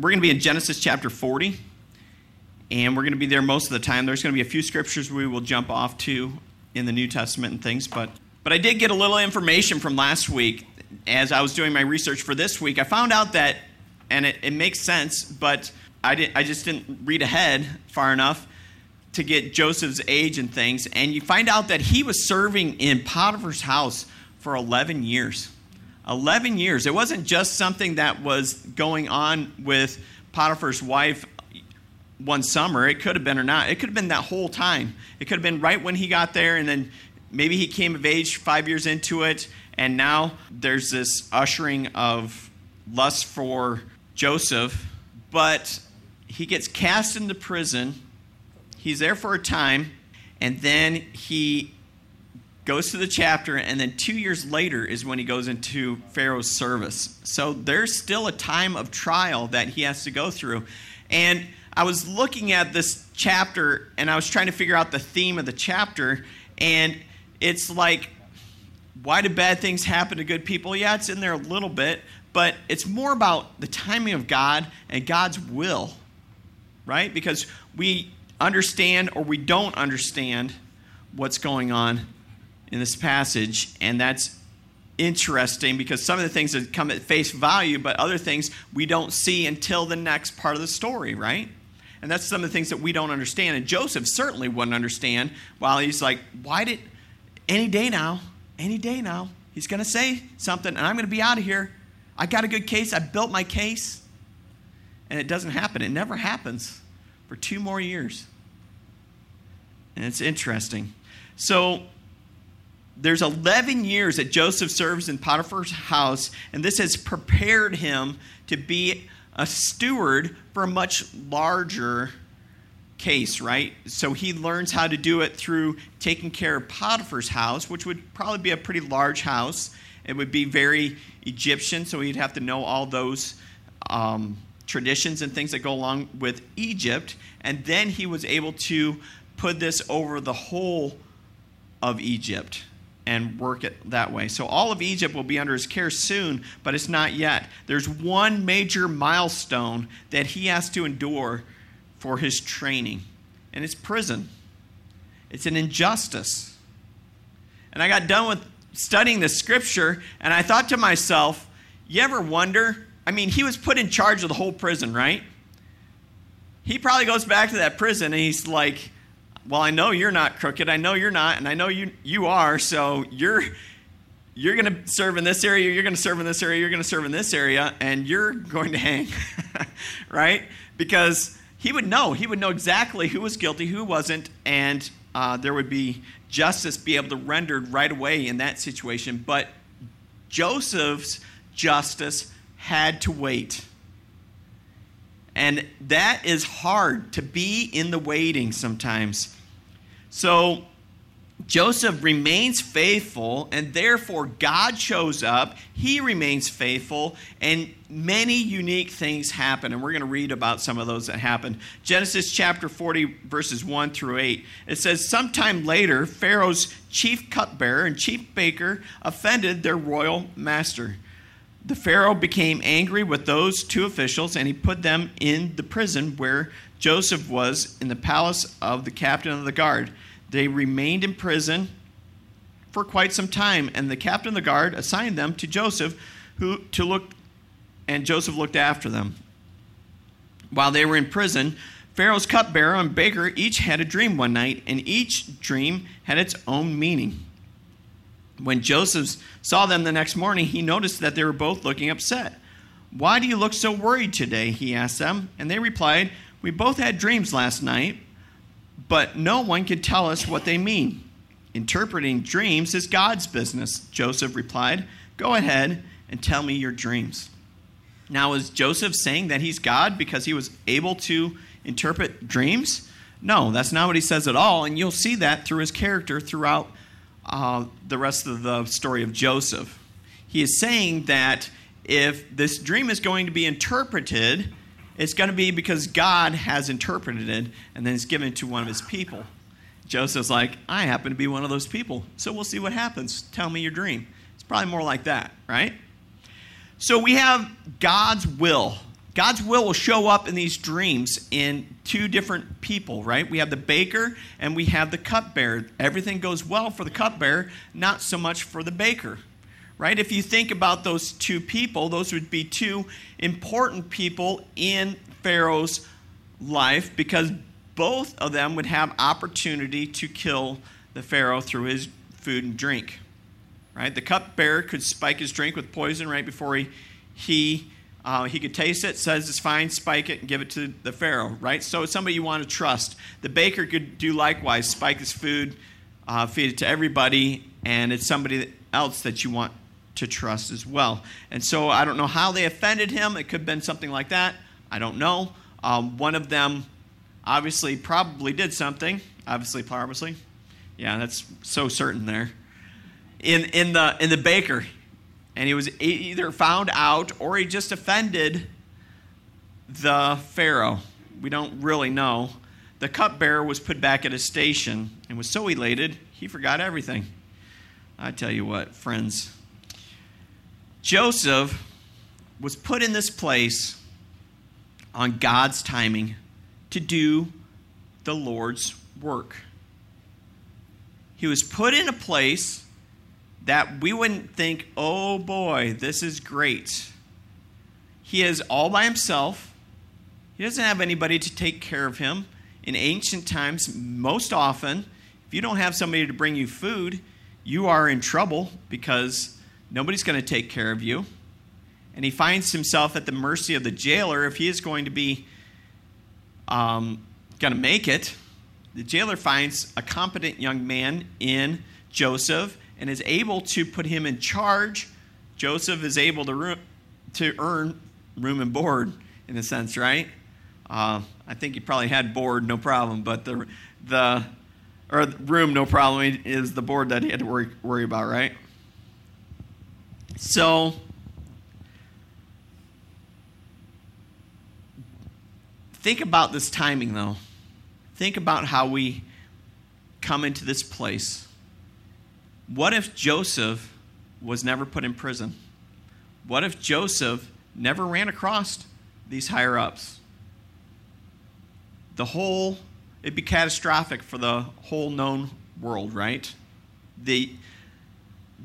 we're going to be in Genesis chapter 40, and we're going to be there most of the time. There's going to be a few scriptures we will jump off to in the New Testament and things, but but I did get a little information from last week as I was doing my research for this week. I found out that, and it, it makes sense, but I, did, I just didn't read ahead far enough to get Joseph's age and things. And you find out that he was serving in Potiphar's house for 11 years. 11 years. It wasn't just something that was going on with Potiphar's wife one summer. It could have been or not. It could have been that whole time. It could have been right when he got there, and then maybe he came of age five years into it, and now there's this ushering of lust for Joseph. But he gets cast into prison. He's there for a time, and then he goes to the chapter, and then two years later is when he goes into Pharaoh's service. So there's still a time of trial that he has to go through. And I was looking at this chapter and I was trying to figure out the theme of the chapter, and it's like, why do bad things happen to good people? Yeah, it's in there a little bit, but it's more about the timing of God and God's will, right? Because we understand or we don't understand what's going on in this passage, and that's interesting because some of the things that come at face value, but other things we don't see until the next part of the story, right? And that's some of the things that we don't understand. And Joseph certainly wouldn't understand while he's like, why did, any day now, any day now, he's going to say something, and I'm going to be out of here. I got a good case. I built my case. And it doesn't happen. It never happens for two more years. And it's interesting. So there's 11 years that Joseph serves in Potiphar's house, and this has prepared him to be a steward for a much larger case, right? So he learns how to do it through taking care of Potiphar's house, which would probably be a pretty large house. It would be very Egyptian, so he'd have to know all those um, traditions and things that go along with Egypt. And then he was able to put this over the whole of Egypt and work it that way. So all of Egypt will be under his care soon, but it's not yet. There's one major milestone that he has to endure for his training, and it's prison. It's an injustice. And I got done with studying the scripture, and I thought to myself, you ever wonder? I mean, he was put in charge of the whole prison, right? He probably goes back to that prison and he's like, well, I know you're not crooked. I know you're not, and I know you you are. So you're you're going to serve in this area. You're going to serve in this area. You're going to serve in this area, and you're going to hang, right? Because he would know. He would know exactly who was guilty, who wasn't, and uh, there would be justice be able to rendered right away in that situation. But Joseph's justice had to wait. And that is hard to be in the waiting sometimes. So Joseph remains faithful, and therefore God shows up. He remains faithful, and many unique things happen. And we're going to read about some of those that happened. Genesis chapter 40, verses 1 through 8. It says, Sometime later, Pharaoh's chief cupbearer and chief baker offended their royal master. The Pharaoh became angry with those two officials, and he put them in the prison where Joseph was in the palace of the captain of the guard. They remained in prison for quite some time, and the captain of the guard assigned them to Joseph, who to look, and Joseph looked after them. While they were in prison, Pharaoh's cupbearer and baker each had a dream one night, and each dream had its own meaning. When Joseph saw them the next morning, he noticed that they were both looking upset. Why do you look so worried today? He asked them. And they replied, We both had dreams last night, but no one could tell us what they mean. Interpreting dreams is God's business, Joseph replied. Go ahead and tell me your dreams. Now, is Joseph saying that he's God because he was able to interpret dreams? No, that's not what he says at all. And you'll see that through his character throughout uh, the rest of the story of Joseph. He is saying that if this dream is going to be interpreted, it's going to be because God has interpreted it and then it's given to one of his people. Joseph's like, I happen to be one of those people, so we'll see what happens. Tell me your dream. It's probably more like that, right? So we have God's will. God's will will show up in these dreams in two different people, right? We have the baker and we have the cupbearer. Everything goes well for the cupbearer, not so much for the baker, right? If you think about those two people, those would be two important people in Pharaoh's life because both of them would have opportunity to kill the Pharaoh through his food and drink, right? The cupbearer could spike his drink with poison right before he, he uh, he could taste it, says it's fine, spike it, and give it to the Pharaoh, right? So it's somebody you want to trust. The baker could do likewise, spike his food, uh, feed it to everybody, and it's somebody else that you want to trust as well. And so I don't know how they offended him. It could have been something like that. I don't know. Um, one of them obviously probably did something. Obviously, probably. Yeah, that's so certain there. In, in, the, in the baker, and he was either found out or he just offended the Pharaoh. We don't really know. The cupbearer was put back at his station and was so elated, he forgot everything. I tell you what, friends, Joseph was put in this place on God's timing to do the Lord's work. He was put in a place that we wouldn't think, oh boy, this is great. He is all by himself. He doesn't have anybody to take care of him. In ancient times, most often, if you don't have somebody to bring you food, you are in trouble because nobody's going to take care of you. And he finds himself at the mercy of the jailer if he is going to be um, going to make it. The jailer finds a competent young man in Joseph and is able to put him in charge. Joseph is able to, room, to earn room and board, in a sense, right? Uh, I think he probably had board, no problem, but the, the or room, no problem, is the board that he had to worry, worry about, right? So, think about this timing, though. Think about how we come into this place. What if Joseph was never put in prison? What if Joseph never ran across these higher ups? The whole, it'd be catastrophic for the whole known world, right? The,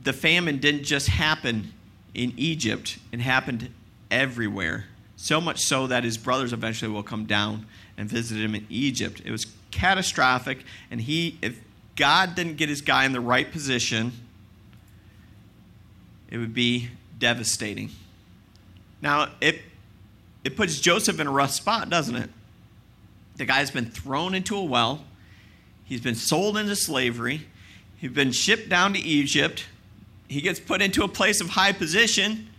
the famine didn't just happen in Egypt, it happened everywhere. So much so that his brothers eventually will come down and visit him in Egypt. It was catastrophic, and he, if God didn't get his guy in the right position, it would be devastating. Now, it, it puts Joseph in a rough spot, doesn't it? The guy's been thrown into a well, he's been sold into slavery, he's been shipped down to Egypt, he gets put into a place of high position,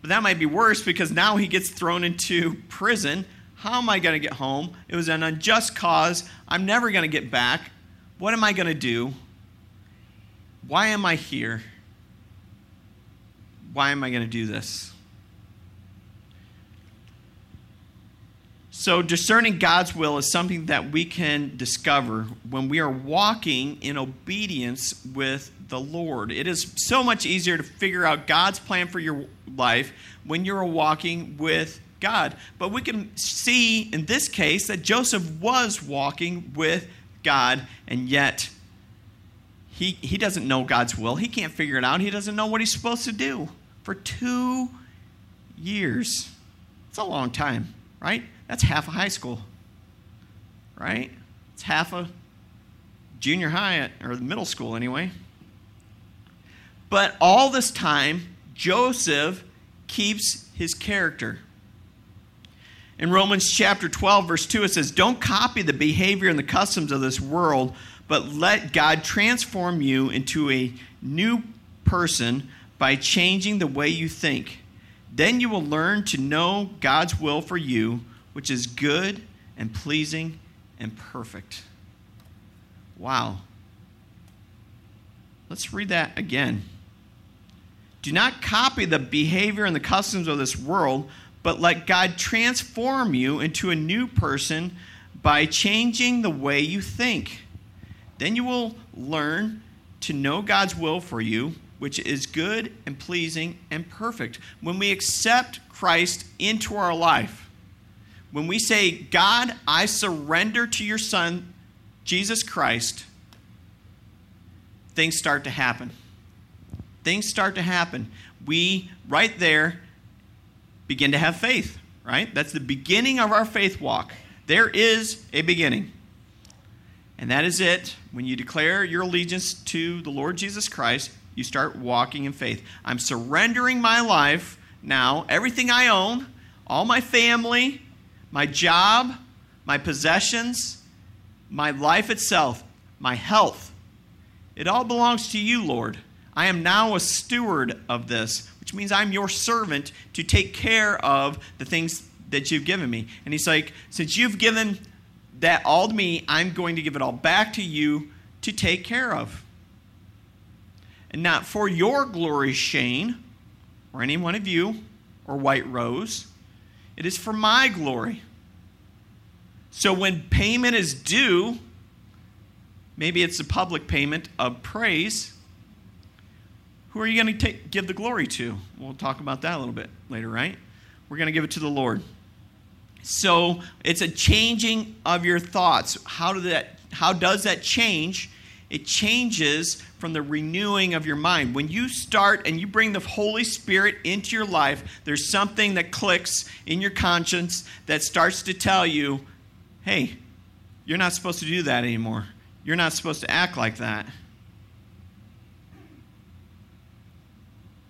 but that might be worse because now he gets thrown into prison. How am I going to get home? It was an unjust cause. I'm never going to get back. What am I going to do? Why am I here? Why am I going to do this? So, discerning God's will is something that we can discover when we are walking in obedience with the Lord. It is so much easier to figure out God's plan for your life when you're walking with God. But we can see in this case that Joseph was walking with God, and yet he, he doesn't know God's will. He can't figure it out. He doesn't know what he's supposed to do for two years. It's a long time, right? That's half a high school, right? It's half a junior high, or middle school anyway. But all this time, Joseph keeps his character. In Romans chapter 12, verse 2, it says, Don't copy the behavior and the customs of this world, but let God transform you into a new person by changing the way you think. Then you will learn to know God's will for you, which is good and pleasing and perfect. Wow. Let's read that again. Do not copy the behavior and the customs of this world but let God transform you into a new person by changing the way you think. Then you will learn to know God's will for you, which is good and pleasing and perfect. When we accept Christ into our life, when we say, God, I surrender to your Son, Jesus Christ, things start to happen. Things start to happen. We, right there, begin to have faith, right? That's the beginning of our faith walk. There is a beginning. And that is it. When you declare your allegiance to the Lord Jesus Christ, you start walking in faith. I'm surrendering my life now, everything I own, all my family, my job, my possessions, my life itself, my health. It all belongs to you, Lord. I am now a steward of this, which means I'm your servant to take care of the things that you've given me. And he's like, since you've given that all to me, I'm going to give it all back to you to take care of. And not for your glory, Shane, or any one of you, or White Rose. It is for my glory. So when payment is due, maybe it's a public payment of praise. Who are you going to give the glory to? We'll talk about that a little bit later, right? We're going to give it to the Lord. So it's a changing of your thoughts. How, do that, how does that change? It changes from the renewing of your mind. When you start and you bring the Holy Spirit into your life, there's something that clicks in your conscience that starts to tell you, hey, you're not supposed to do that anymore. You're not supposed to act like that.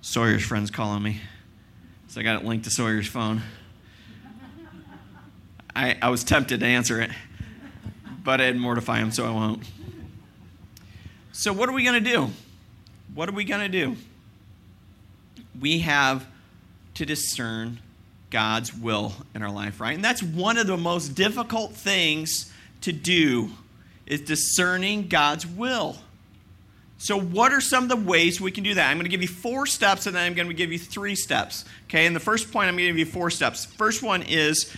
Sawyer's friend's calling me. So I got it linked to Sawyer's phone. I, I was tempted to answer it, but I'd mortify him, so I won't. So, what are we going to do? What are we going to do? We have to discern God's will in our life, right? And that's one of the most difficult things to do is discerning God's will. So, what are some of the ways we can do that? I'm going to give you four steps and then I'm going to give you three steps. Okay, and the first point, I'm going to give you four steps. First one is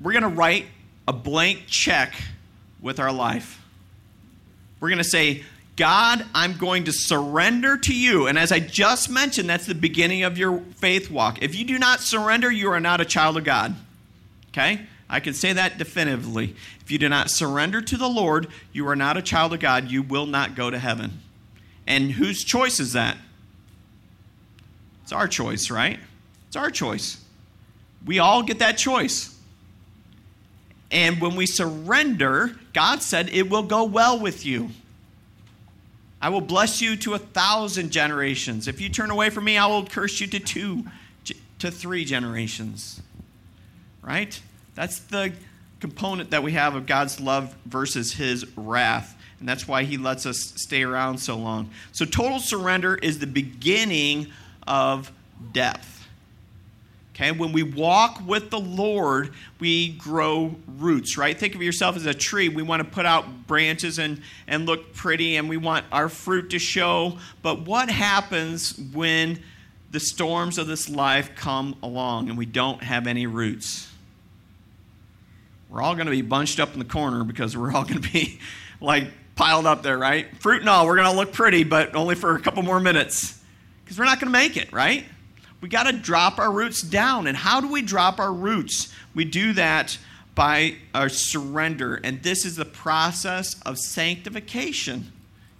we're going to write a blank check with our life. We're going to say, God, I'm going to surrender to you. And as I just mentioned, that's the beginning of your faith walk. If you do not surrender, you are not a child of God. Okay? I can say that definitively. If you do not surrender to the Lord, you are not a child of God. You will not go to heaven. And whose choice is that? It's our choice, right? It's our choice. We all get that choice. And when we surrender, God said, It will go well with you. I will bless you to a thousand generations. If you turn away from me, I will curse you to two, to three generations. Right? That's the component that we have of God's love versus his wrath. And that's why he lets us stay around so long. So, total surrender is the beginning of depth. Okay, when we walk with the Lord, we grow roots, right? Think of yourself as a tree. We want to put out branches and, and look pretty, and we want our fruit to show. But what happens when the storms of this life come along and we don't have any roots? We're all going to be bunched up in the corner because we're all going to be like piled up there, right? Fruit and all, we're going to look pretty, but only for a couple more minutes because we're not going to make it, right? We got to drop our roots down. And how do we drop our roots? We do that by our surrender. And this is the process of sanctification.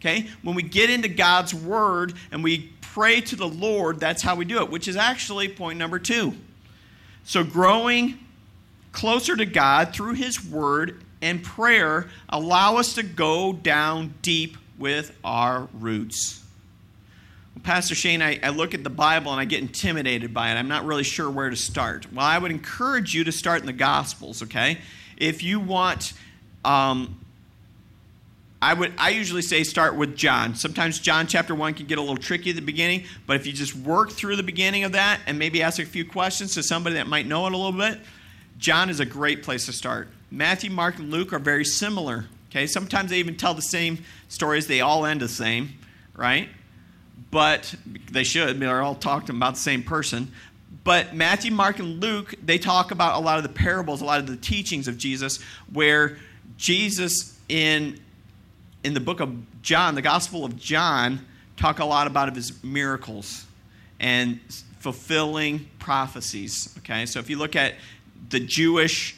Okay? When we get into God's word and we pray to the Lord, that's how we do it, which is actually point number two. So, growing closer to God through His word and prayer allow us to go down deep with our roots. Pastor Shane, I, I, look at the Bible and I get intimidated by it. I'm not really sure where to start. Well, I would encourage you to start in the Gospels, okay? If you want, um, I would I usually say start with John. Sometimes John chapter 1 can get a little tricky at the beginning, but if you just work through the beginning of that and maybe ask a few questions to somebody that might know it a little bit, John is a great place to start. Matthew, Mark, and Luke are very similar, okay? Sometimes they even tell the same stories, they all end the same, right? but they should. They're all talking about the same person. But Matthew, Mark, and Luke, they talk about a lot of the parables, a lot of the teachings of Jesus, where Jesus in in the book of John, the Gospel of John, talk a lot about his miracles and fulfilling prophecies. Okay, so if you look at the Jewish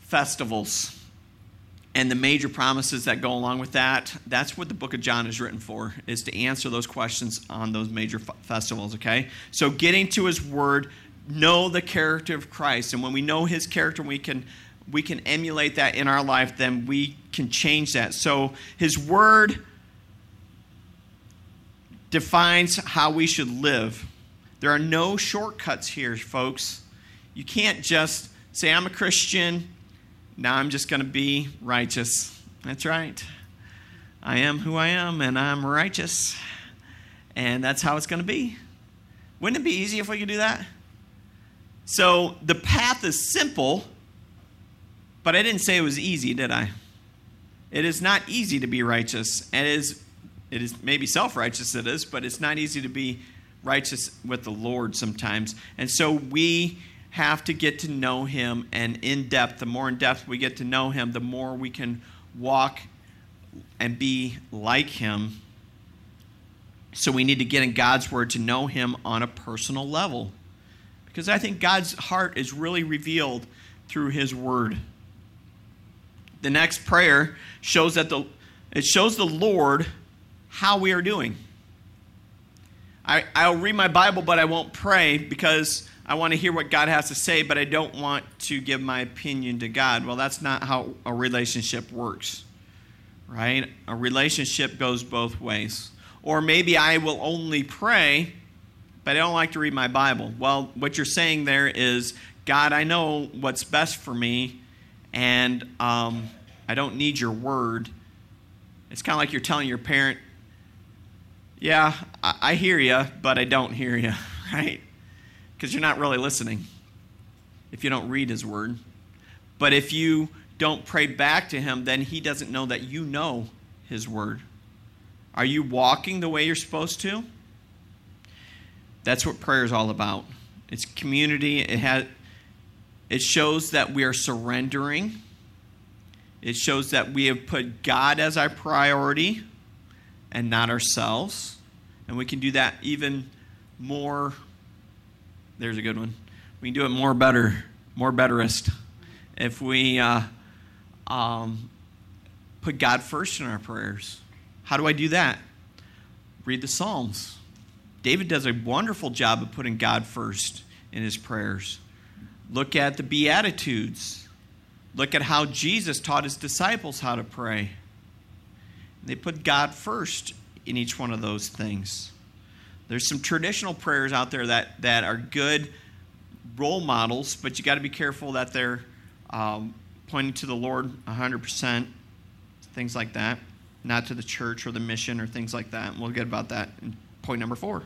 festivals and the major promises that go along with that that's what the book of john is written for is to answer those questions on those major f- festivals okay? So getting to his word know the character of christ and when we know his character we can we can emulate that in our life then we can change that. So his word defines how we should live. There are no shortcuts here folks you can't just say i'm a christian now I'm just going to be righteous. That's right. I am who I am, and I'm righteous. And that's how it's going to be. Wouldn't it be easy if we could do that? So the path is simple, but I didn't say it was easy, did I? It is not easy to be righteous. It is, it is maybe self righteous, it is, but it's not easy to be righteous with the Lord sometimes. And so we have to get to know him and in depth. The more in depth we get to know him the more we can walk and be like him. So we need to get in god's word to know him on a personal level. Because i think god's heart is really revealed through his word. The next prayer shows that the it shows the lord how we are doing. I, i'll read my bible but i won't pray because I want to hear what God has to say, but I don't want to give my opinion to God. Well, that's not how a relationship works, right? A relationship goes both ways. Or maybe I will only pray, but I don't like to read my Bible. Well, what you're saying there is, God, I know what's best for me, and um, I don't need your word. It's kind of like you're telling your parent, Yeah, I, I hear you, but I don't hear you, right? Because you're not really listening if you don't read his word. But if you don't pray back to him, then he doesn't know that you know his word. Are you walking the way you're supposed to? That's what prayer is all about. It's community. It has it shows that we are surrendering. It shows that we have put God as our priority and not ourselves. And we can do that even more there's a good one. We can do it more better, more betterest, If we uh, um, put God first in our prayers. How do I do that? Read the Psalms. David does a wonderful job of putting God first in his prayers. Look at the Beatitudes. Look at how Jesus taught his disciples how to pray. They put God first in each one of those things. There's some traditional prayers out there that, that are good role models, but you got to be careful that they're um, pointing to the Lord 100%, things like that, not to the church or the mission or things like that. And we'll get about that in point number four.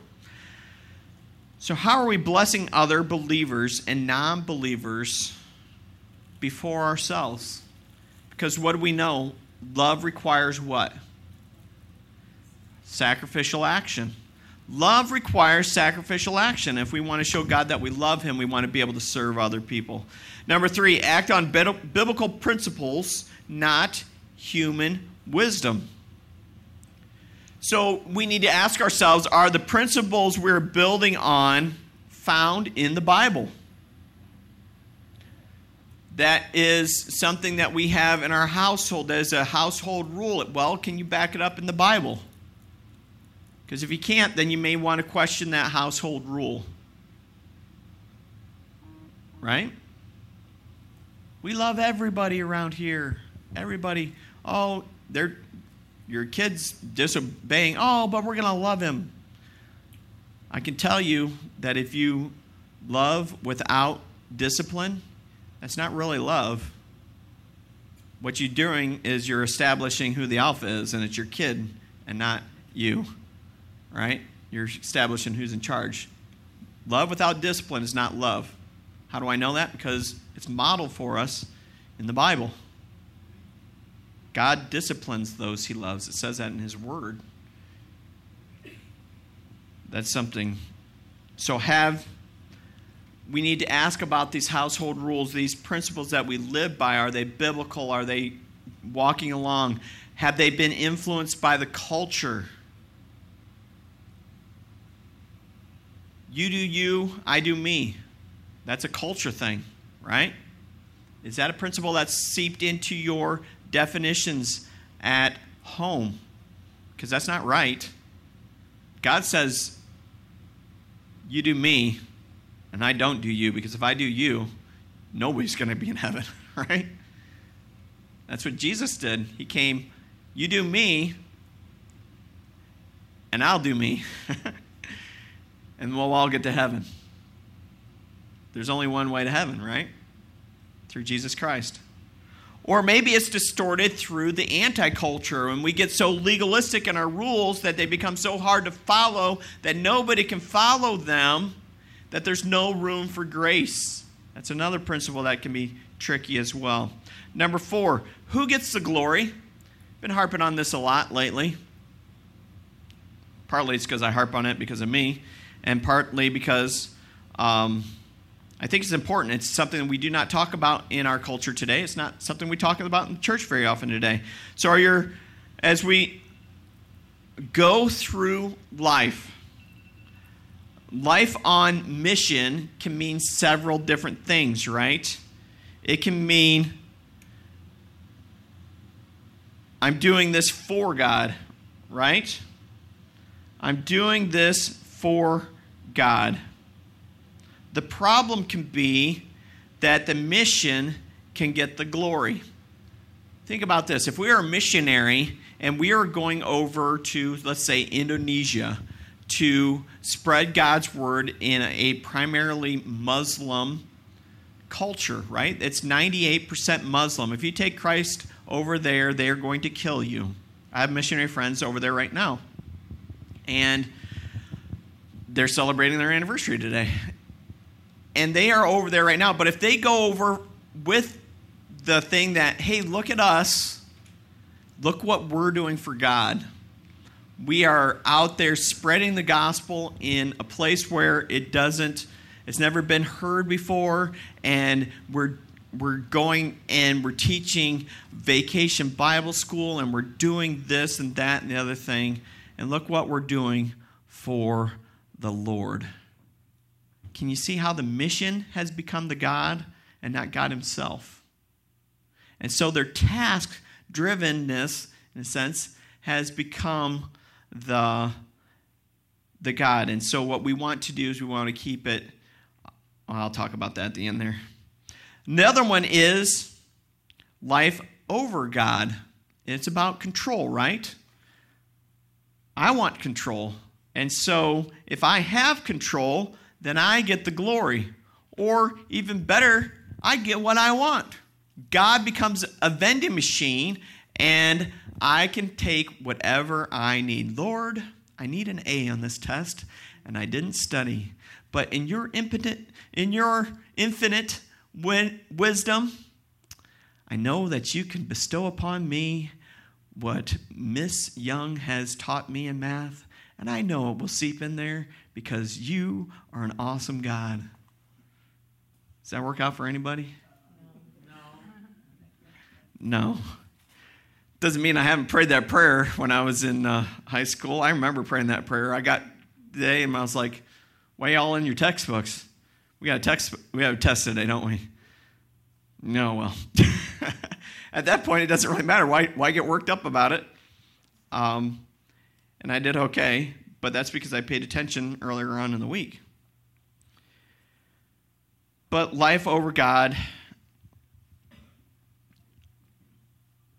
So, how are we blessing other believers and non believers before ourselves? Because what do we know? Love requires what? Sacrificial action. Love requires sacrificial action. If we want to show God that we love Him, we want to be able to serve other people. Number three, act on biblical principles, not human wisdom. So we need to ask ourselves are the principles we're building on found in the Bible? That is something that we have in our household as a household rule. Well, can you back it up in the Bible? Because if you can't, then you may want to question that household rule. Right? We love everybody around here. Everybody, oh, they're your kids disobeying. Oh, but we're going to love him. I can tell you that if you love without discipline, that's not really love. What you're doing is you're establishing who the alpha is, and it's your kid and not you right? You're establishing who's in charge. Love without discipline is not love. How do I know that? Because it's modeled for us in the Bible. God disciplines those he loves. It says that in his word. That's something. So, have we need to ask about these household rules, these principles that we live by. Are they biblical? Are they walking along? Have they been influenced by the culture? You do you, I do me. That's a culture thing, right? Is that a principle that's seeped into your definitions at home? Because that's not right. God says, You do me, and I don't do you, because if I do you, nobody's going to be in heaven, right? That's what Jesus did. He came, You do me, and I'll do me, and we'll all get to heaven. There's only one way to heaven, right? Through Jesus Christ. Or maybe it's distorted through the anti culture, and we get so legalistic in our rules that they become so hard to follow that nobody can follow them, that there's no room for grace. That's another principle that can be tricky as well. Number four, who gets the glory? Been harping on this a lot lately. Partly it's because I harp on it because of me, and partly because um, I think it's important. It's something we do not talk about in our culture today. It's not something we talk about in church very often today. So, are your, as we go through life, life on mission can mean several different things, right? It can mean I'm doing this for God, right? I'm doing this for God. The problem can be that the mission can get the glory. Think about this. If we are a missionary and we are going over to, let's say, Indonesia to spread God's word in a primarily Muslim culture, right? It's 98% Muslim. If you take Christ over there, they are going to kill you. I have missionary friends over there right now. And they're celebrating their anniversary today and they are over there right now. But if they go over with the thing that, hey, look at us, look what we're doing for God. We are out there spreading the gospel in a place where it doesn't, it's never been heard before, and we're we're going and we're teaching vacation Bible school, and we're doing this and that and the other thing. And look what we're doing for the Lord. Can you see how the mission has become the God and not God Himself? And so their task drivenness, in a sense, has become the, the God. And so what we want to do is we want to keep it. I'll talk about that at the end there. The other one is life over God. It's about control, right? I want control. And so if I have control, then I get the glory. Or even better, I get what I want. God becomes a vending machine and I can take whatever I need. Lord, I need an A on this test and I didn't study. But in your impotent in your infinite wisdom, I know that you can bestow upon me what Miss Young has taught me in math, and I know it will seep in there because you are an awesome God. Does that work out for anybody? No. No. Doesn't mean I haven't prayed that prayer when I was in uh, high school. I remember praying that prayer. I got today and I was like, why y'all in your textbooks? We got a text we have a test today, don't we? No, well. At that point it doesn't really matter. Why why get worked up about it? Um, and I did okay but that's because I paid attention earlier on in the week. But life over God,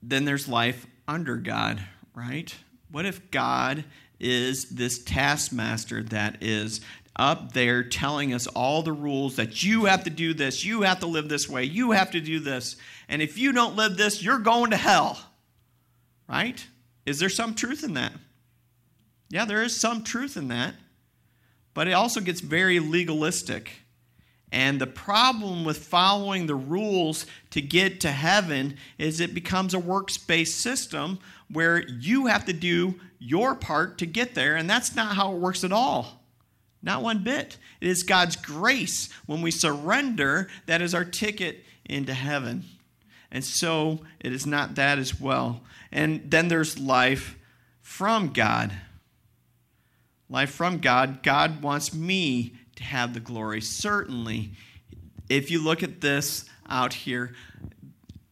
then there's life under God, right? What if God is this taskmaster that is up there telling us all the rules that you have to do this, you have to live this way, you have to do this, and if you don't live this, you're going to hell, right? Is there some truth in that? Yeah, there is some truth in that, but it also gets very legalistic. And the problem with following the rules to get to heaven is it becomes a works-based system where you have to do your part to get there, and that's not how it works at all. Not one bit. It is God's grace when we surrender that is our ticket into heaven. And so it is not that as well. And then there's life from God life from God, God wants me to have the glory. Certainly, if you look at this out here,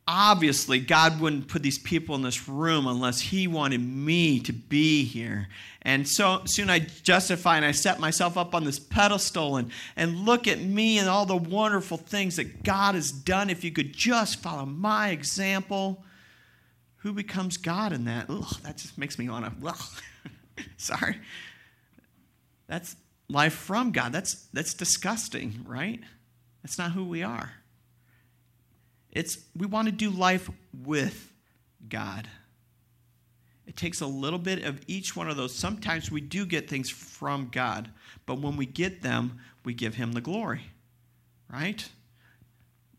obviously God wouldn't put these people in this room unless He wanted me to be here. And so soon I justify and I set myself up on this pedestal and, and look at me and all the wonderful things that God has done. If you could just follow my example, who becomes God in that? Ugh, that just makes me want to, well, sorry. That's life from God. That's, that's disgusting, right? That's not who we are. It's we want to do life with God. It takes a little bit of each one of those. Sometimes we do get things from God, but when we get them, we give him the glory. Right?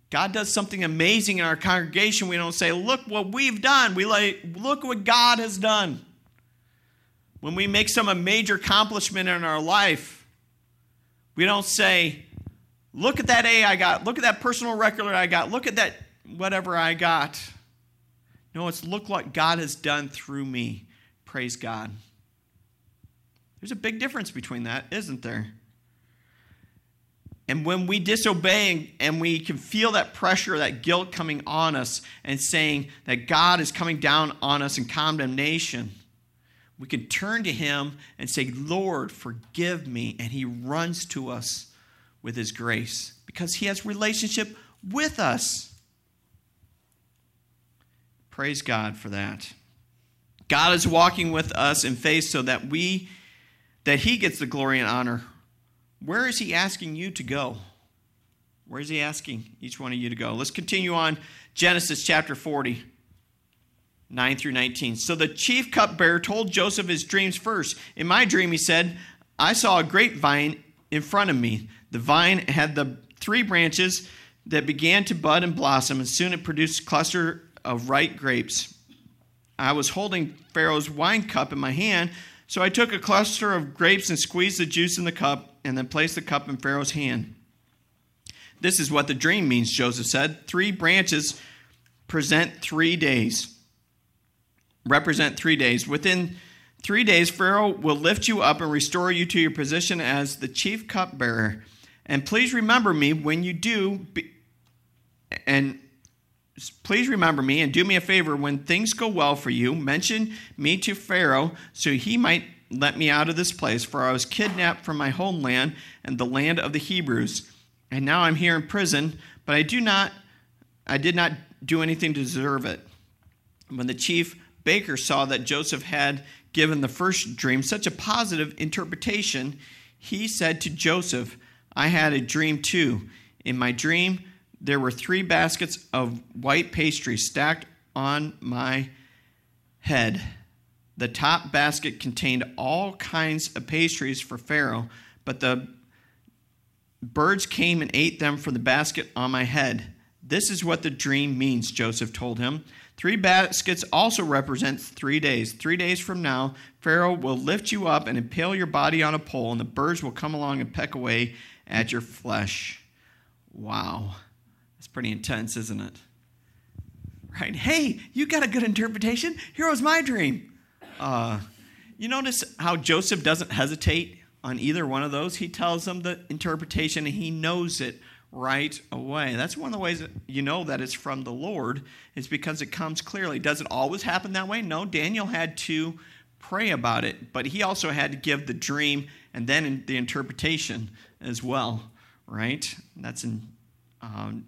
God does something amazing in our congregation. We don't say, "Look what we've done." We like, "Look what God has done." When we make some a major accomplishment in our life, we don't say, "Look at that A I got. Look at that personal record I got. Look at that whatever I got. No, it's look what God has done through me. Praise God. There's a big difference between that, isn't there? And when we disobey and we can feel that pressure, that guilt coming on us, and saying that God is coming down on us in condemnation, we can turn to Him and say, Lord, forgive me. And He runs to us with His grace because He has relationship with us. Praise God for that. God is walking with us in faith so that we that he gets the glory and honor. Where is he asking you to go? Where is he asking each one of you to go? Let's continue on Genesis chapter 40. 9 through 19. So the chief cupbearer told Joseph his dreams first. In my dream, he said, I saw a grapevine in front of me. The vine had the three branches that began to bud and blossom, and soon it produced a cluster of ripe grapes. I was holding Pharaoh's wine cup in my hand, so I took a cluster of grapes and squeezed the juice in the cup, and then placed the cup in Pharaoh's hand. This is what the dream means, Joseph said. Three branches present three days, represent three days. Within three days, Pharaoh will lift you up and restore you to your position as the chief cupbearer. And please remember me when you do, and please remember me and do me a favor when things go well for you. Mention me to Pharaoh so he might let me out of this place, for I was kidnapped from my homeland and the land of the Hebrews. And now I'm here in prison, but I do not I did not do anything to deserve it. When the chief baker saw that Joseph had given the first dream such a positive interpretation, he said to Joseph, I had a dream too. In my dream, there were three baskets of white pastry stacked on my head. The top basket contained all kinds of pastries for Pharaoh, but the birds came and ate them from the basket on my head. This is what the dream means, Joseph told him. Three baskets also represents three days. Three days from now, Pharaoh will lift you up and impale your body on a pole, and the birds will come along and peck away at your flesh. Wow. That's pretty intense, isn't it? Right? Hey, you got a good interpretation? Here was my dream. Uh, you notice how Joseph doesn't hesitate on either one of those? He tells them the interpretation and he knows it right away. That's one of the ways you know that it's from the Lord, is because it comes clearly. Does it always happen that way? No, Daniel had to pray about it, but he also had to give the dream and then the interpretation as well, right? That's in um,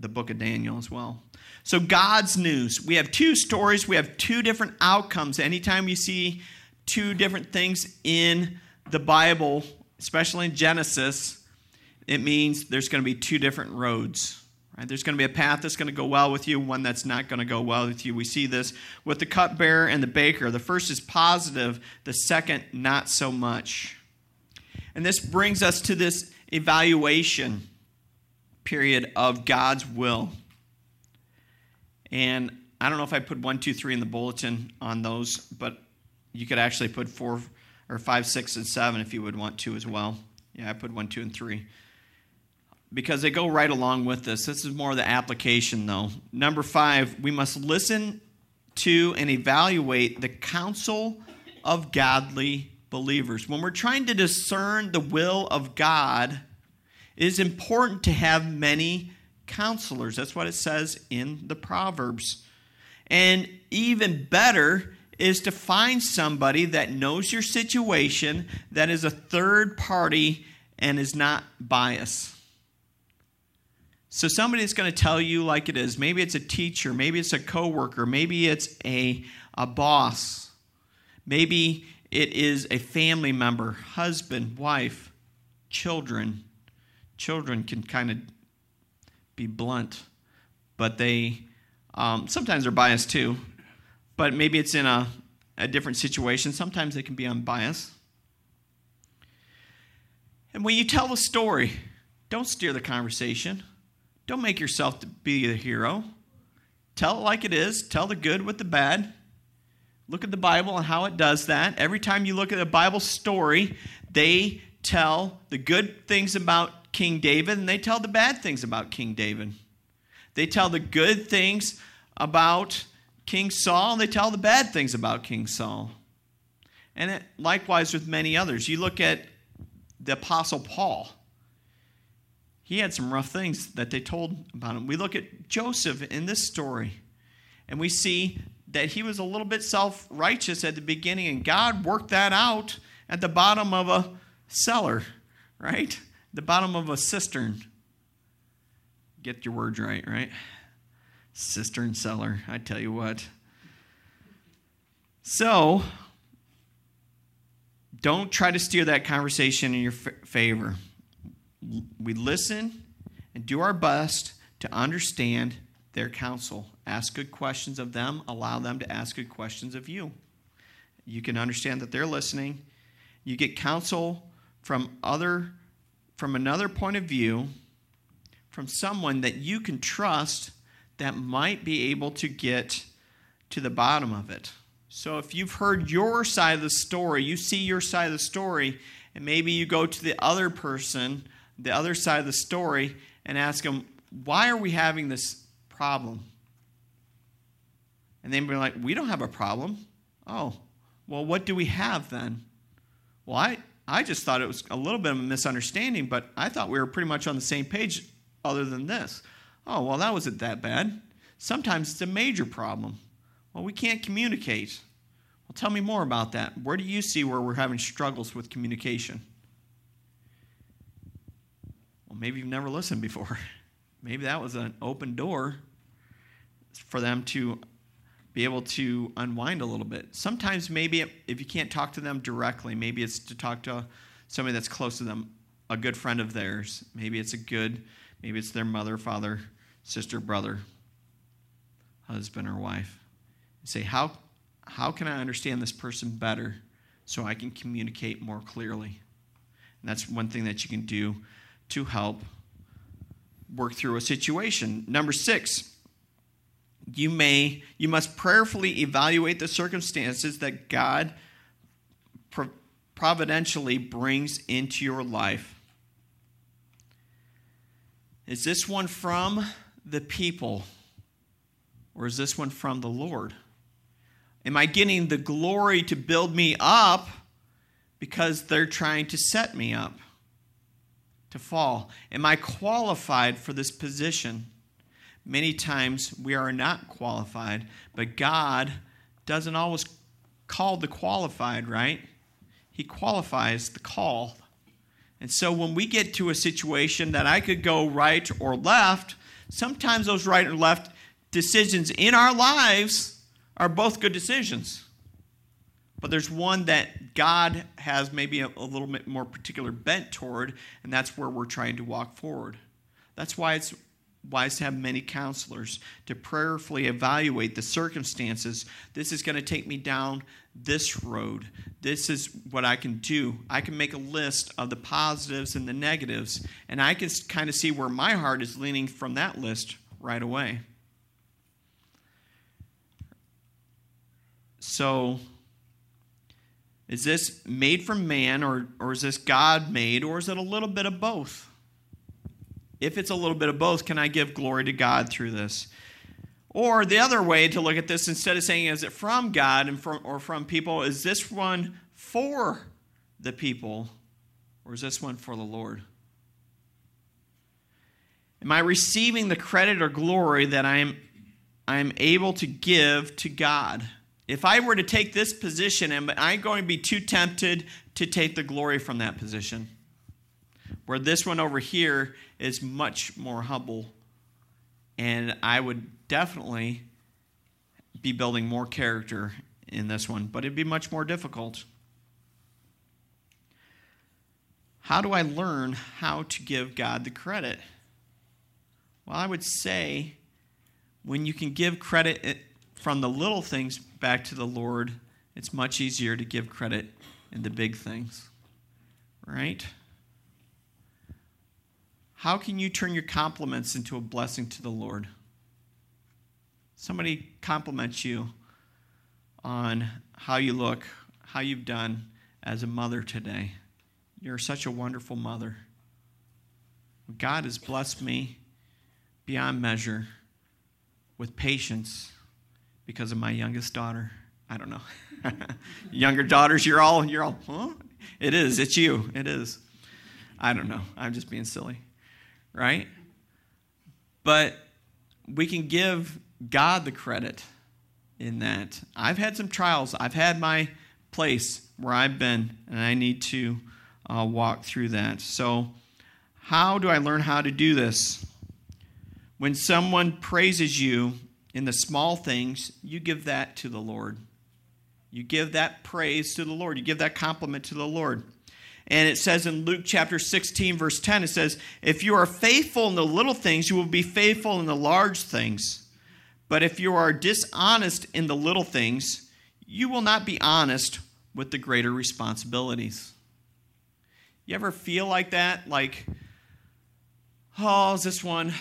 the book of Daniel as well. So, God's news. We have two stories, we have two different outcomes. Anytime you see two different things in the Bible, especially in Genesis, it means there's going to be two different roads. Right? There's going to be a path that's going to go well with you, one that's not going to go well with you. We see this with the cupbearer and the baker. The first is positive, the second, not so much. And this brings us to this evaluation period of God's will. And I don't know if I put one, two, three in the bulletin on those, but you could actually put four or five, six, and seven if you would want to as well. Yeah, I put one, two, and three. Because they go right along with this. This is more the application, though. Number five, we must listen to and evaluate the counsel of godly believers. When we're trying to discern the will of God, It is important to have many counselors. That's what it says in the Proverbs. And even better is to find somebody that knows your situation, that is a third party and is not biased. So somebody that's going to tell you like it is. Maybe it's a teacher, maybe it's a coworker, maybe it's a, a boss. Maybe it is a family member, husband, wife, children. Children can kind of be blunt, but they um, sometimes they're biased too. But maybe it's in a, a different situation. Sometimes they can be unbiased. And when you tell a story, don't steer the conversation. Don't make yourself be the hero. Tell it like it is. Tell the good with the bad. Look at the Bible and how it does that. Every time you look at a Bible story, they tell the good things about King David and they tell the bad things about King David. They tell the good things about King Saul and they tell the bad things about King Saul. And it, likewise with many others. You look at the Apostle Paul he had some rough things that they told about him. We look at Joseph in this story, and we see that he was a little bit self righteous at the beginning, and God worked that out at the bottom of a cellar, right? The bottom of a cistern. Get your words right, right? Cistern cellar, I tell you what. So, don't try to steer that conversation in your favor we listen and do our best to understand their counsel. Ask good questions of them, allow them to ask good questions of you. You can understand that they're listening. You get counsel from other from another point of view from someone that you can trust that might be able to get to the bottom of it. So if you've heard your side of the story, you see your side of the story, and maybe you go to the other person the other side of the story and ask them, why are we having this problem? And they'd be like, we don't have a problem. Oh, well, what do we have then? Well, I, I just thought it was a little bit of a misunderstanding, but I thought we were pretty much on the same page other than this. Oh, well, that wasn't that bad. Sometimes it's a major problem. Well, we can't communicate. Well, tell me more about that. Where do you see where we're having struggles with communication? Well, maybe you've never listened before. Maybe that was an open door for them to be able to unwind a little bit. Sometimes, maybe if you can't talk to them directly, maybe it's to talk to somebody that's close to them, a good friend of theirs. Maybe it's a good, maybe it's their mother, father, sister, brother, husband, or wife. Say, how, how can I understand this person better so I can communicate more clearly? And that's one thing that you can do to help work through a situation. Number six, you may you must prayerfully evaluate the circumstances that God providentially brings into your life. Is this one from the people or is this one from the Lord? Am I getting the glory to build me up because they're trying to set me up? To fall? Am I qualified for this position? Many times we are not qualified, but God doesn't always call the qualified, right? He qualifies the call. And so when we get to a situation that I could go right or left, sometimes those right or left decisions in our lives are both good decisions. But there's one that God has maybe a, a, little bit more particular bent toward, and that's where we're trying to walk forward. That's why it's wise to have many counselors to prayerfully evaluate the circumstances. This is going to take me down this road. This is what I can do. I can make a list of the positives and the negatives, and I can kind of see where my heart is leaning from that list right away. So, is this made from man or, or is this God made or is it a little bit of both? If it's a little bit of both, can I give glory to God through this? Or the other way to look at this, instead of saying, is it from God and from, or from people, is this one for the people or is this one for the Lord? Am I receiving the credit or glory that I'm, I'm able to give to God? If I were to take this position, am I going to be too tempted to take the glory from that position? Where this one over here is much more humble, and I would definitely be building more character in this one, but it'd be much more difficult. How do I learn how to give God the credit? Well, I would say when you can give credit eh, from the little things back to the Lord, it's much easier to give credit in the big things. Right? How can you turn your compliments into a blessing to the Lord? Somebody compliments you on how you look, how you've done as a mother today. You're such a wonderful mother. God has blessed me beyond measure with patience because of my youngest daughter. I don't know. Younger daughters, you're all, you're all, huh? It is. It's you. It is. I don't know. I'm just being silly. Right? But we can give God the credit in that. I've had some trials. I've had my place where I've been, and I need to uh, walk through that. So, how do I learn how to do this? When someone praises you in the small things, you give that to the Lord. You give that praise to the Lord. You give that compliment to the Lord. And it says in Luke chapter 16, verse 10, it says, If you are faithful in the little things, you will be faithful in the large things. But if you are dishonest in the little things, you will not be honest with the greater responsibilities. You ever feel like that? Like, oh, is this one?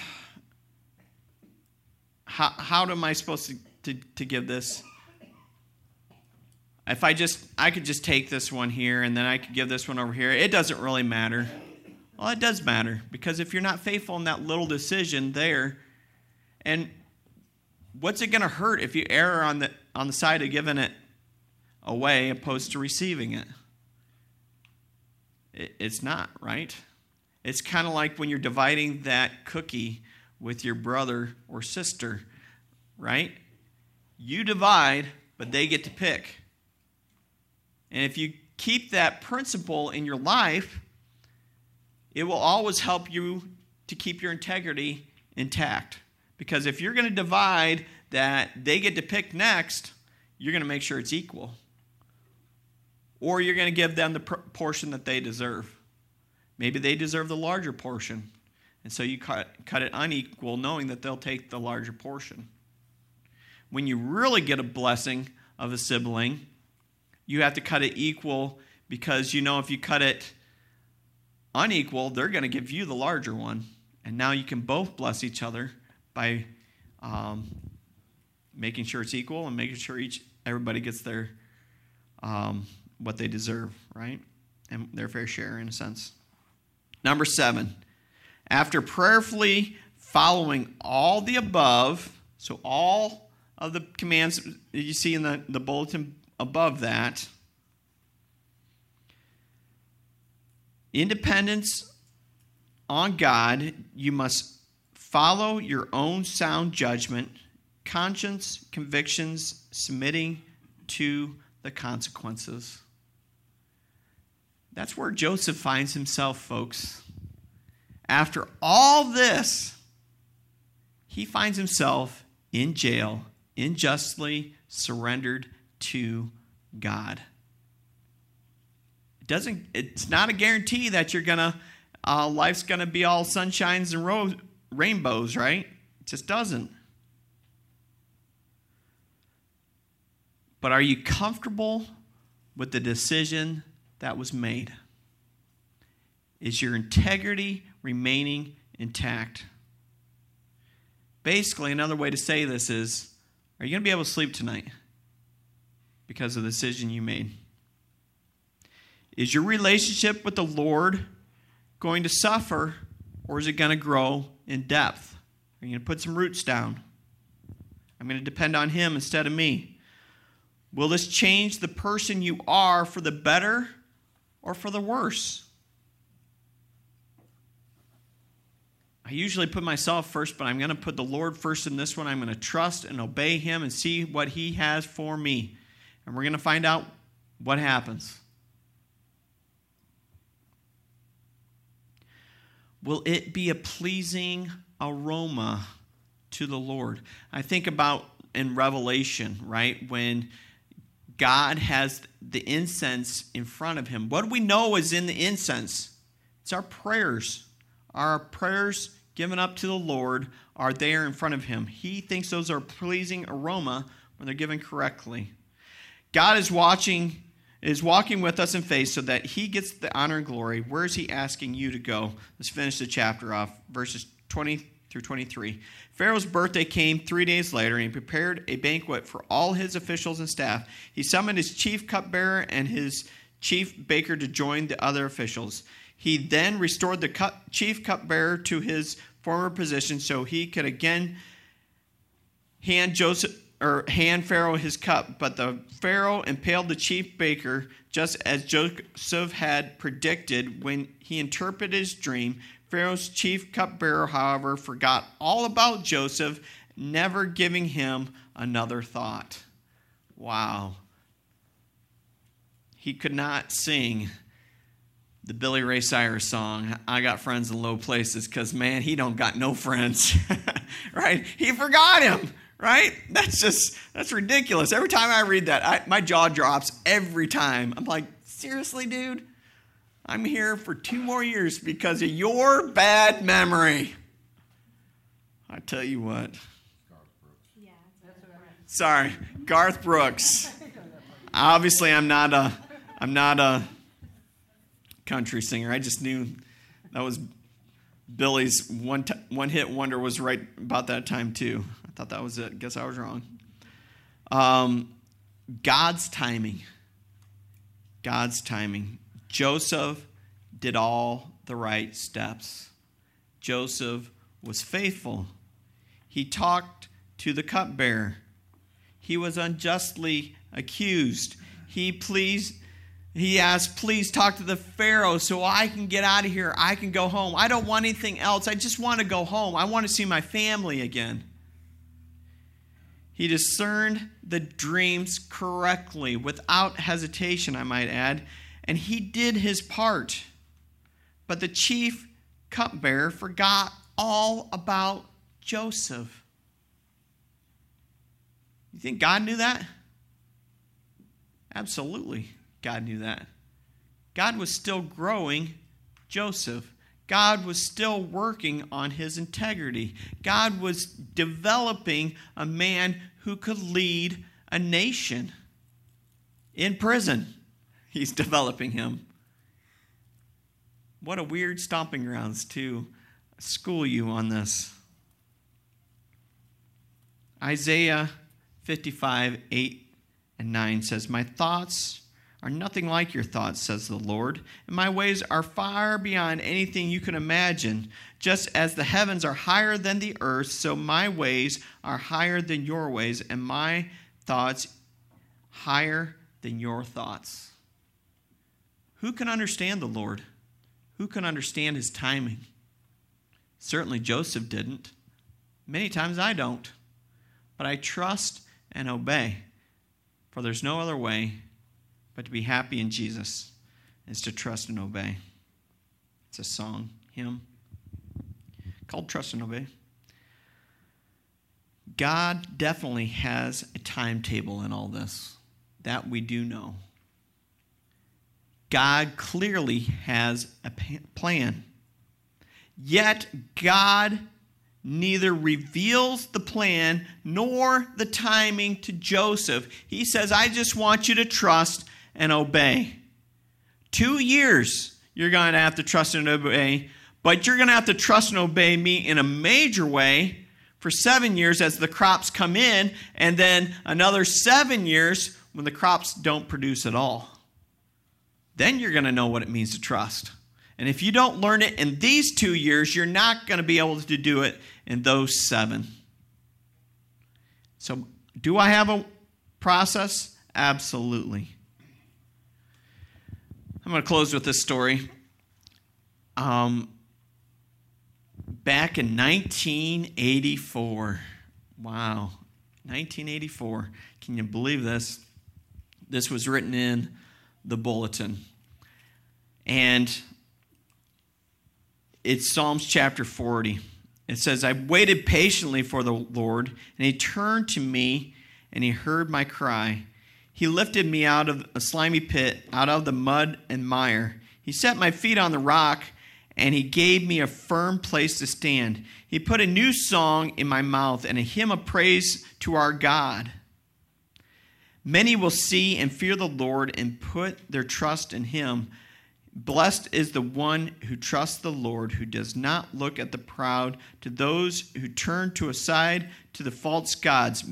How, how am I supposed to, to, to give this? If I just, I could just take this one here and then I could give this one over here. It doesn't really matter. Well, it does matter because if you're not faithful in that little decision there, and what's it going to hurt if you err on the on the side of giving it away opposed to receiving it? It's not, right? It's kind of like when you're dividing that cookie with your brother or sister, right? You divide, but they get to pick. And if you keep that principle in your life, it will always help you to keep your integrity intact. Because if you're going to divide that they get to pick next, you're going to make sure it's equal or you're going to give them the portion that they deserve. Maybe they deserve the larger portion. And so you cut, cut it unequal, knowing that they'll take the larger portion. When you really get a blessing of a sibling, you have to cut it equal because you know if you cut it unequal, they're going to give you the larger one. And now you can both bless each other by um, making sure it's equal and making sure each everybody gets their um, what they deserve, right? And their fair share, in a sense. Number seven, after prayerfully following all the above, so all of the commands that you see in the, the bulletin above that, independence on God, you must follow your own sound judgment, conscience, convictions, submitting to the consequences. That's where Joseph finds himself, folks. After all this, he finds himself in jail, unjustly surrendered to God. It doesn't, it's not a guarantee that you're to, uh, life's to be all sunshines and ro- rainbows, right? It just doesn't. But are you comfortable with the decision that was made? Is your integrity remaining intact? Basically, another way to say this is Are you going to be able to sleep tonight because of the decision you made? Is your relationship with the Lord going to suffer or is it going to grow in depth? Are you going to put some roots down? I'm going to depend on Him instead of me. Will this change the person you are for the better or for the worse. I usually put myself first, but I'm going to put the Lord first in this one. I'm going to trust and obey Him and see what He has for me. And we're going to find out what happens. Will it be a pleasing aroma to the Lord? I think about in Revelation, right? When God has the incense in front of him. What do we know is in the incense? It's our prayers. Our prayers given up to the Lord are there in front of him. He thinks those are pleasing aroma when they're given correctly. God is watching is walking with us in faith so that he gets the honor and glory. Where is he asking you to go? Let's finish the chapter off, verses 20 through 23. Pharaoh's birthday came three days later, and he prepared a banquet for all his officials and staff. He summoned his chief cupbearer and his chief baker to join the other officials. He then restored the cup, chief cupbearer to his former position so he could again hand Joseph or hand Pharaoh his cup. But the Pharaoh impaled the chief baker just as Joseph had predicted when he interpreted his dream. Pharaoh's chief cupbearer, however, forgot all about Joseph, never giving him another thought. Wow. He could not sing the Billy Ray Cyrus song, I Got Friends in Low Places, because man, he don't got no friends. right? He forgot him, right? That's just, that's ridiculous. Every time I read that, I, my jaw drops every time. I'm like, seriously, dude? I'm here for two more years because of your bad memory. I tell you what. Sorry, Garth Brooks. Obviously, I'm not a, I'm not a country singer. I just knew that was Billy's one t- one hit wonder was right about that time too. I thought that was it. Guess I was wrong. Um, God's timing. God's timing. Joseph did all the right steps. Joseph was faithful. He talked to the cupbearer. He was unjustly accused. He pleased he asked, Please talk to the Pharaoh so I can get out of here. I can go home. I don't want anything else. I just want to go home. I want to see my family again. He discerned the dreams correctly, without hesitation, I might add and he did his part. But the chief cupbearer forgot all about Joseph. You think God knew that? Absolutely, God knew that. God was still growing Joseph. God was still working on his integrity. God was developing a man who could lead a nation in prison. He's developing him. What a weird stomping grounds to school you on this. Isaiah 55, 8 and 9 says, My thoughts are nothing like your thoughts, says the Lord, and my ways are far beyond anything you can imagine. Just as the heavens are higher than the earth, so my ways are higher than your ways, and my thoughts higher than your thoughts. Who can understand the Lord? Who can understand his timing? Certainly Joseph didn't. Many times I don't. But I trust and obey, for there's no other way but to be happy in Jesus is to trust and obey. It's a song, hymn called Trust and Obey. God definitely has a timetable in all this. That we do know. God clearly has a plan. Yet, God neither reveals the plan nor the timing to Joseph. He says, I just want you to trust and obey. Two years you're going to have to trust and obey, but you're going to have to trust and obey me in a major way for seven years as the crops come in, and then another seven years when the crops don't produce at all then you're going to know what it means to trust. And if you don't learn it in these two years, you're not going to be able to do it in those seven. So, do I have a process? Absolutely. I'm going to close with this story. Um, back in 1984. Wow, 1984. Can you believe this? This was written in the bulletin. And it's Psalms chapter 40. It says, I waited patiently for the Lord, and he turned to me and he heard my cry. He lifted me out of a slimy pit, out of the mud and mire. He set my feet on the rock, and he gave me a firm place to stand. He put a new song in my mouth and a hymn of praise to our God. Many will see and fear the Lord and put their trust in him. Blessed is the one who trusts the Lord, who does not look at the proud, to those who turn to a side to the false gods.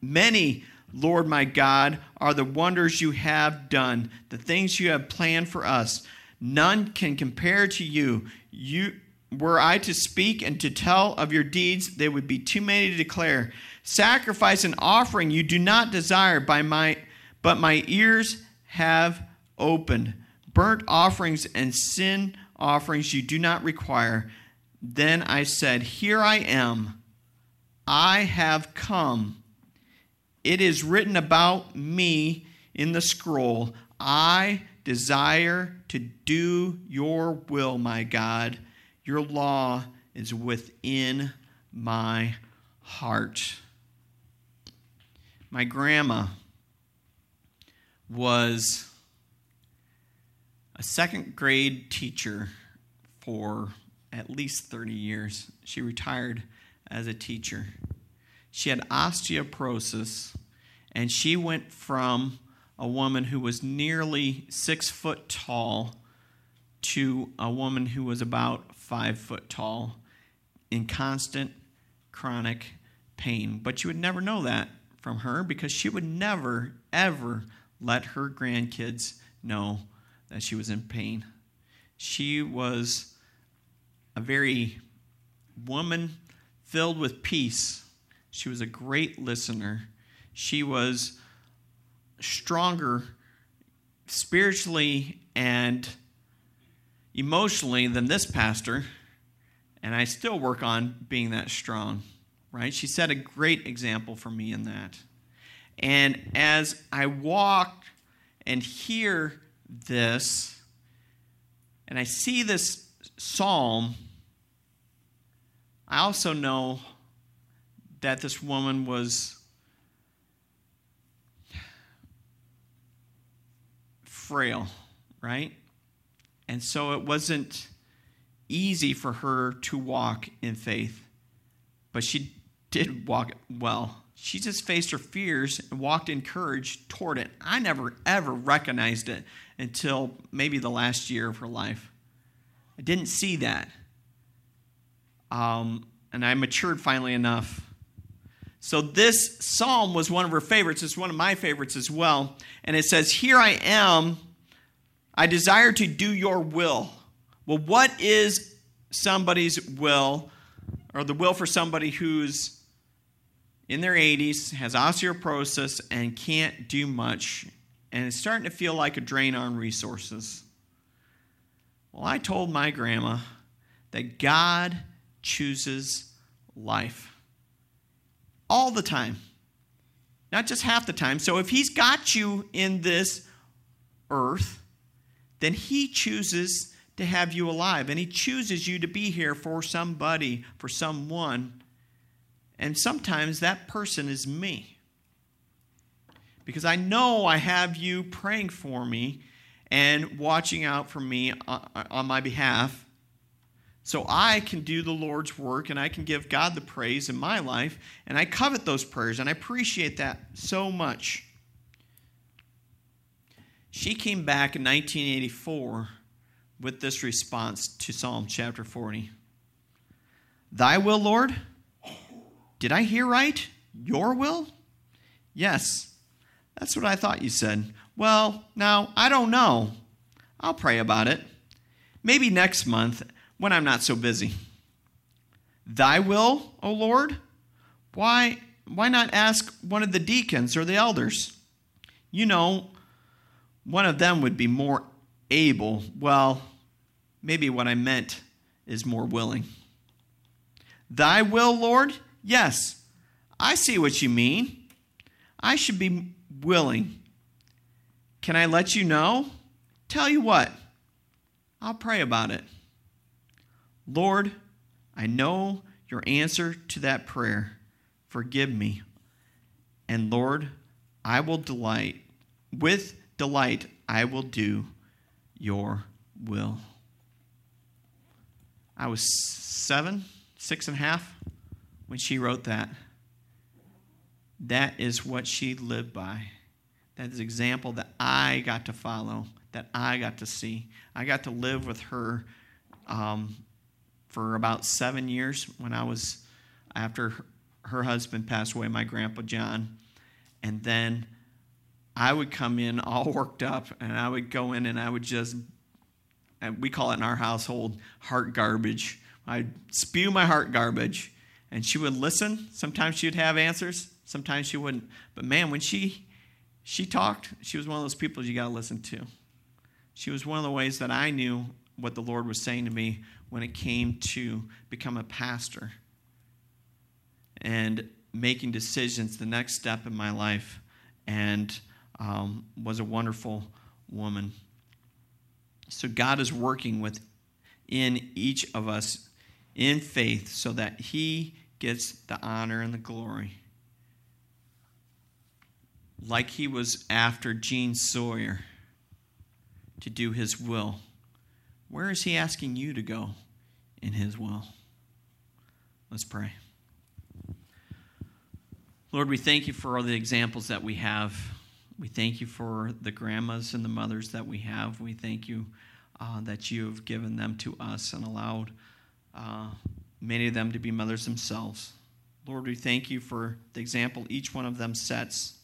Many, Lord my God, are the wonders you have done, the things you have planned for us. None can compare to you. You were I to speak and to tell of your deeds, they would be too many to declare. Sacrifice and offering you do not desire by my but my ears have opened. Burnt offerings and sin offerings you do not require. Then I said, Here I am. I have come. It is written about me in the scroll. I desire to do your will, my God. Your law is within my heart. My grandma was a second grade teacher for at least 30 years. She retired as a teacher. She had osteoporosis, and she went from a woman who was nearly six foot tall to a woman who was about five foot tall in constant chronic pain. But you would never know that from her because she would never, ever let her grandkids know that she was in pain. She was a very woman filled with peace. She was a great listener. She was stronger spiritually and emotionally than this pastor, and I still work on being that strong, right? She set a great example for me in that. And as I walk and hear this, and I see this psalm, I also know that this woman was frail, right? And so it wasn't easy for her to walk in faith, but she did walk well. She just faced her fears and walked in courage toward it. I never ever recognized it until maybe the last year of her life. I didn't see that. Um, and I matured finally enough. So, this psalm was one of her favorites. It's one of my favorites as well. And it says, Here I am. I desire to do your will. Well, what is somebody's will, or the will for somebody who's in their 80s, has osteoporosis, and can't do much and it's starting to feel like a drain on resources. Well, I told my grandma that God chooses life all the time, not just half the time. So if He's got you in this earth, then He chooses to have you alive, and He chooses you to be here for somebody, for someone. And sometimes that person is me because I know I have you praying for me and watching out for me uh, uh, on my behalf. So I can do the Lord's work and I can give God the praise in my life. And I covet those prayers and I appreciate that so much. She came back in 1984 with this response to Psalm chapter 40 Thy will, Lord? Did I hear right? Your will? Yes, that's what I thought you said. Well, now, I don't know. I'll pray about it. Maybe next month when I'm not so busy. Thy will, O Lord? Why, why not ask one of the deacons or the elders? You know, one of them would be more able. Well, maybe what I meant is more willing. Thy will, Lord? Yes, I see what you mean. I should be willing. Can I let you know? Tell you what, I'll pray about it. Lord, I know your answer to that prayer. Forgive me. And Lord, I will delight, with delight, I will do your will. I was seven, six and a half when she wrote that. That is what she lived by. That is an example that I got to follow, that I got to see. I got to live with her um, for about seven years when I was, after her husband passed away, my grandpa John. And then I would come in all worked up and I would go in and I would just, we call it in our household heart garbage. I'd spew my heart garbage and she would listen. Sometimes she would have answers, sometimes she wouldn't. But man, when she she talked, she was one of those people you got to listen to. She was one of the ways that I knew what the Lord was saying to me when it came to become a pastor and making decisions the next step in my life and um, was a wonderful woman so god is working with in each of us in faith so that he gets the honor and the glory like he was after Gene Sawyer to do his will. Where is he asking you to go in his will? Let's pray. Lord, we thank you for all the examples that we have. We thank you for the grandmas and the mothers that we have. We thank you uh, that you have given them to us and allowed uh, many of them to be mothers themselves. Lord, we thank you for the example each one of them sets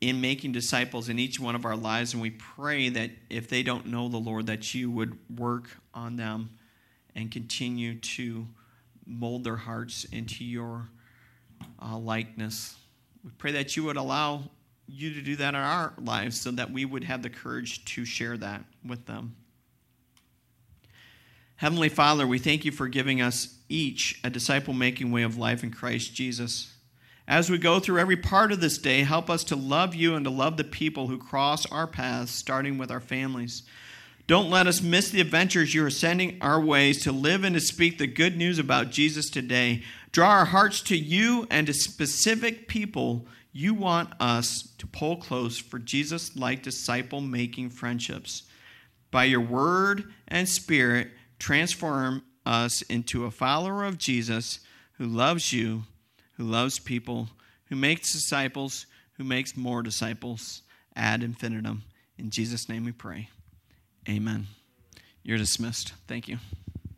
in making disciples in each one of our lives. And we pray that if they don't know the Lord, that you would work on them and continue to mold their hearts into your uh, likeness. We pray that you would allow you to do that in our lives so that we would have the courage to share that with them. Heavenly Father, we thank you for giving us each a disciple making way of life in Christ Jesus. As we go through every part of this day, help us to love you and to love the people who cross our paths, starting with our families. Don't let us miss the adventures you are sending our ways to live and to speak the good news about Jesus today. Draw our hearts to you and to specific people you want us to pull close for Jesus like disciple making friendships. By your word and spirit, transform us into a follower of Jesus who loves you who loves people, who makes disciples, who makes more disciples ad infinitum. In Jesus' name we pray. Amen. You're dismissed. Thank you.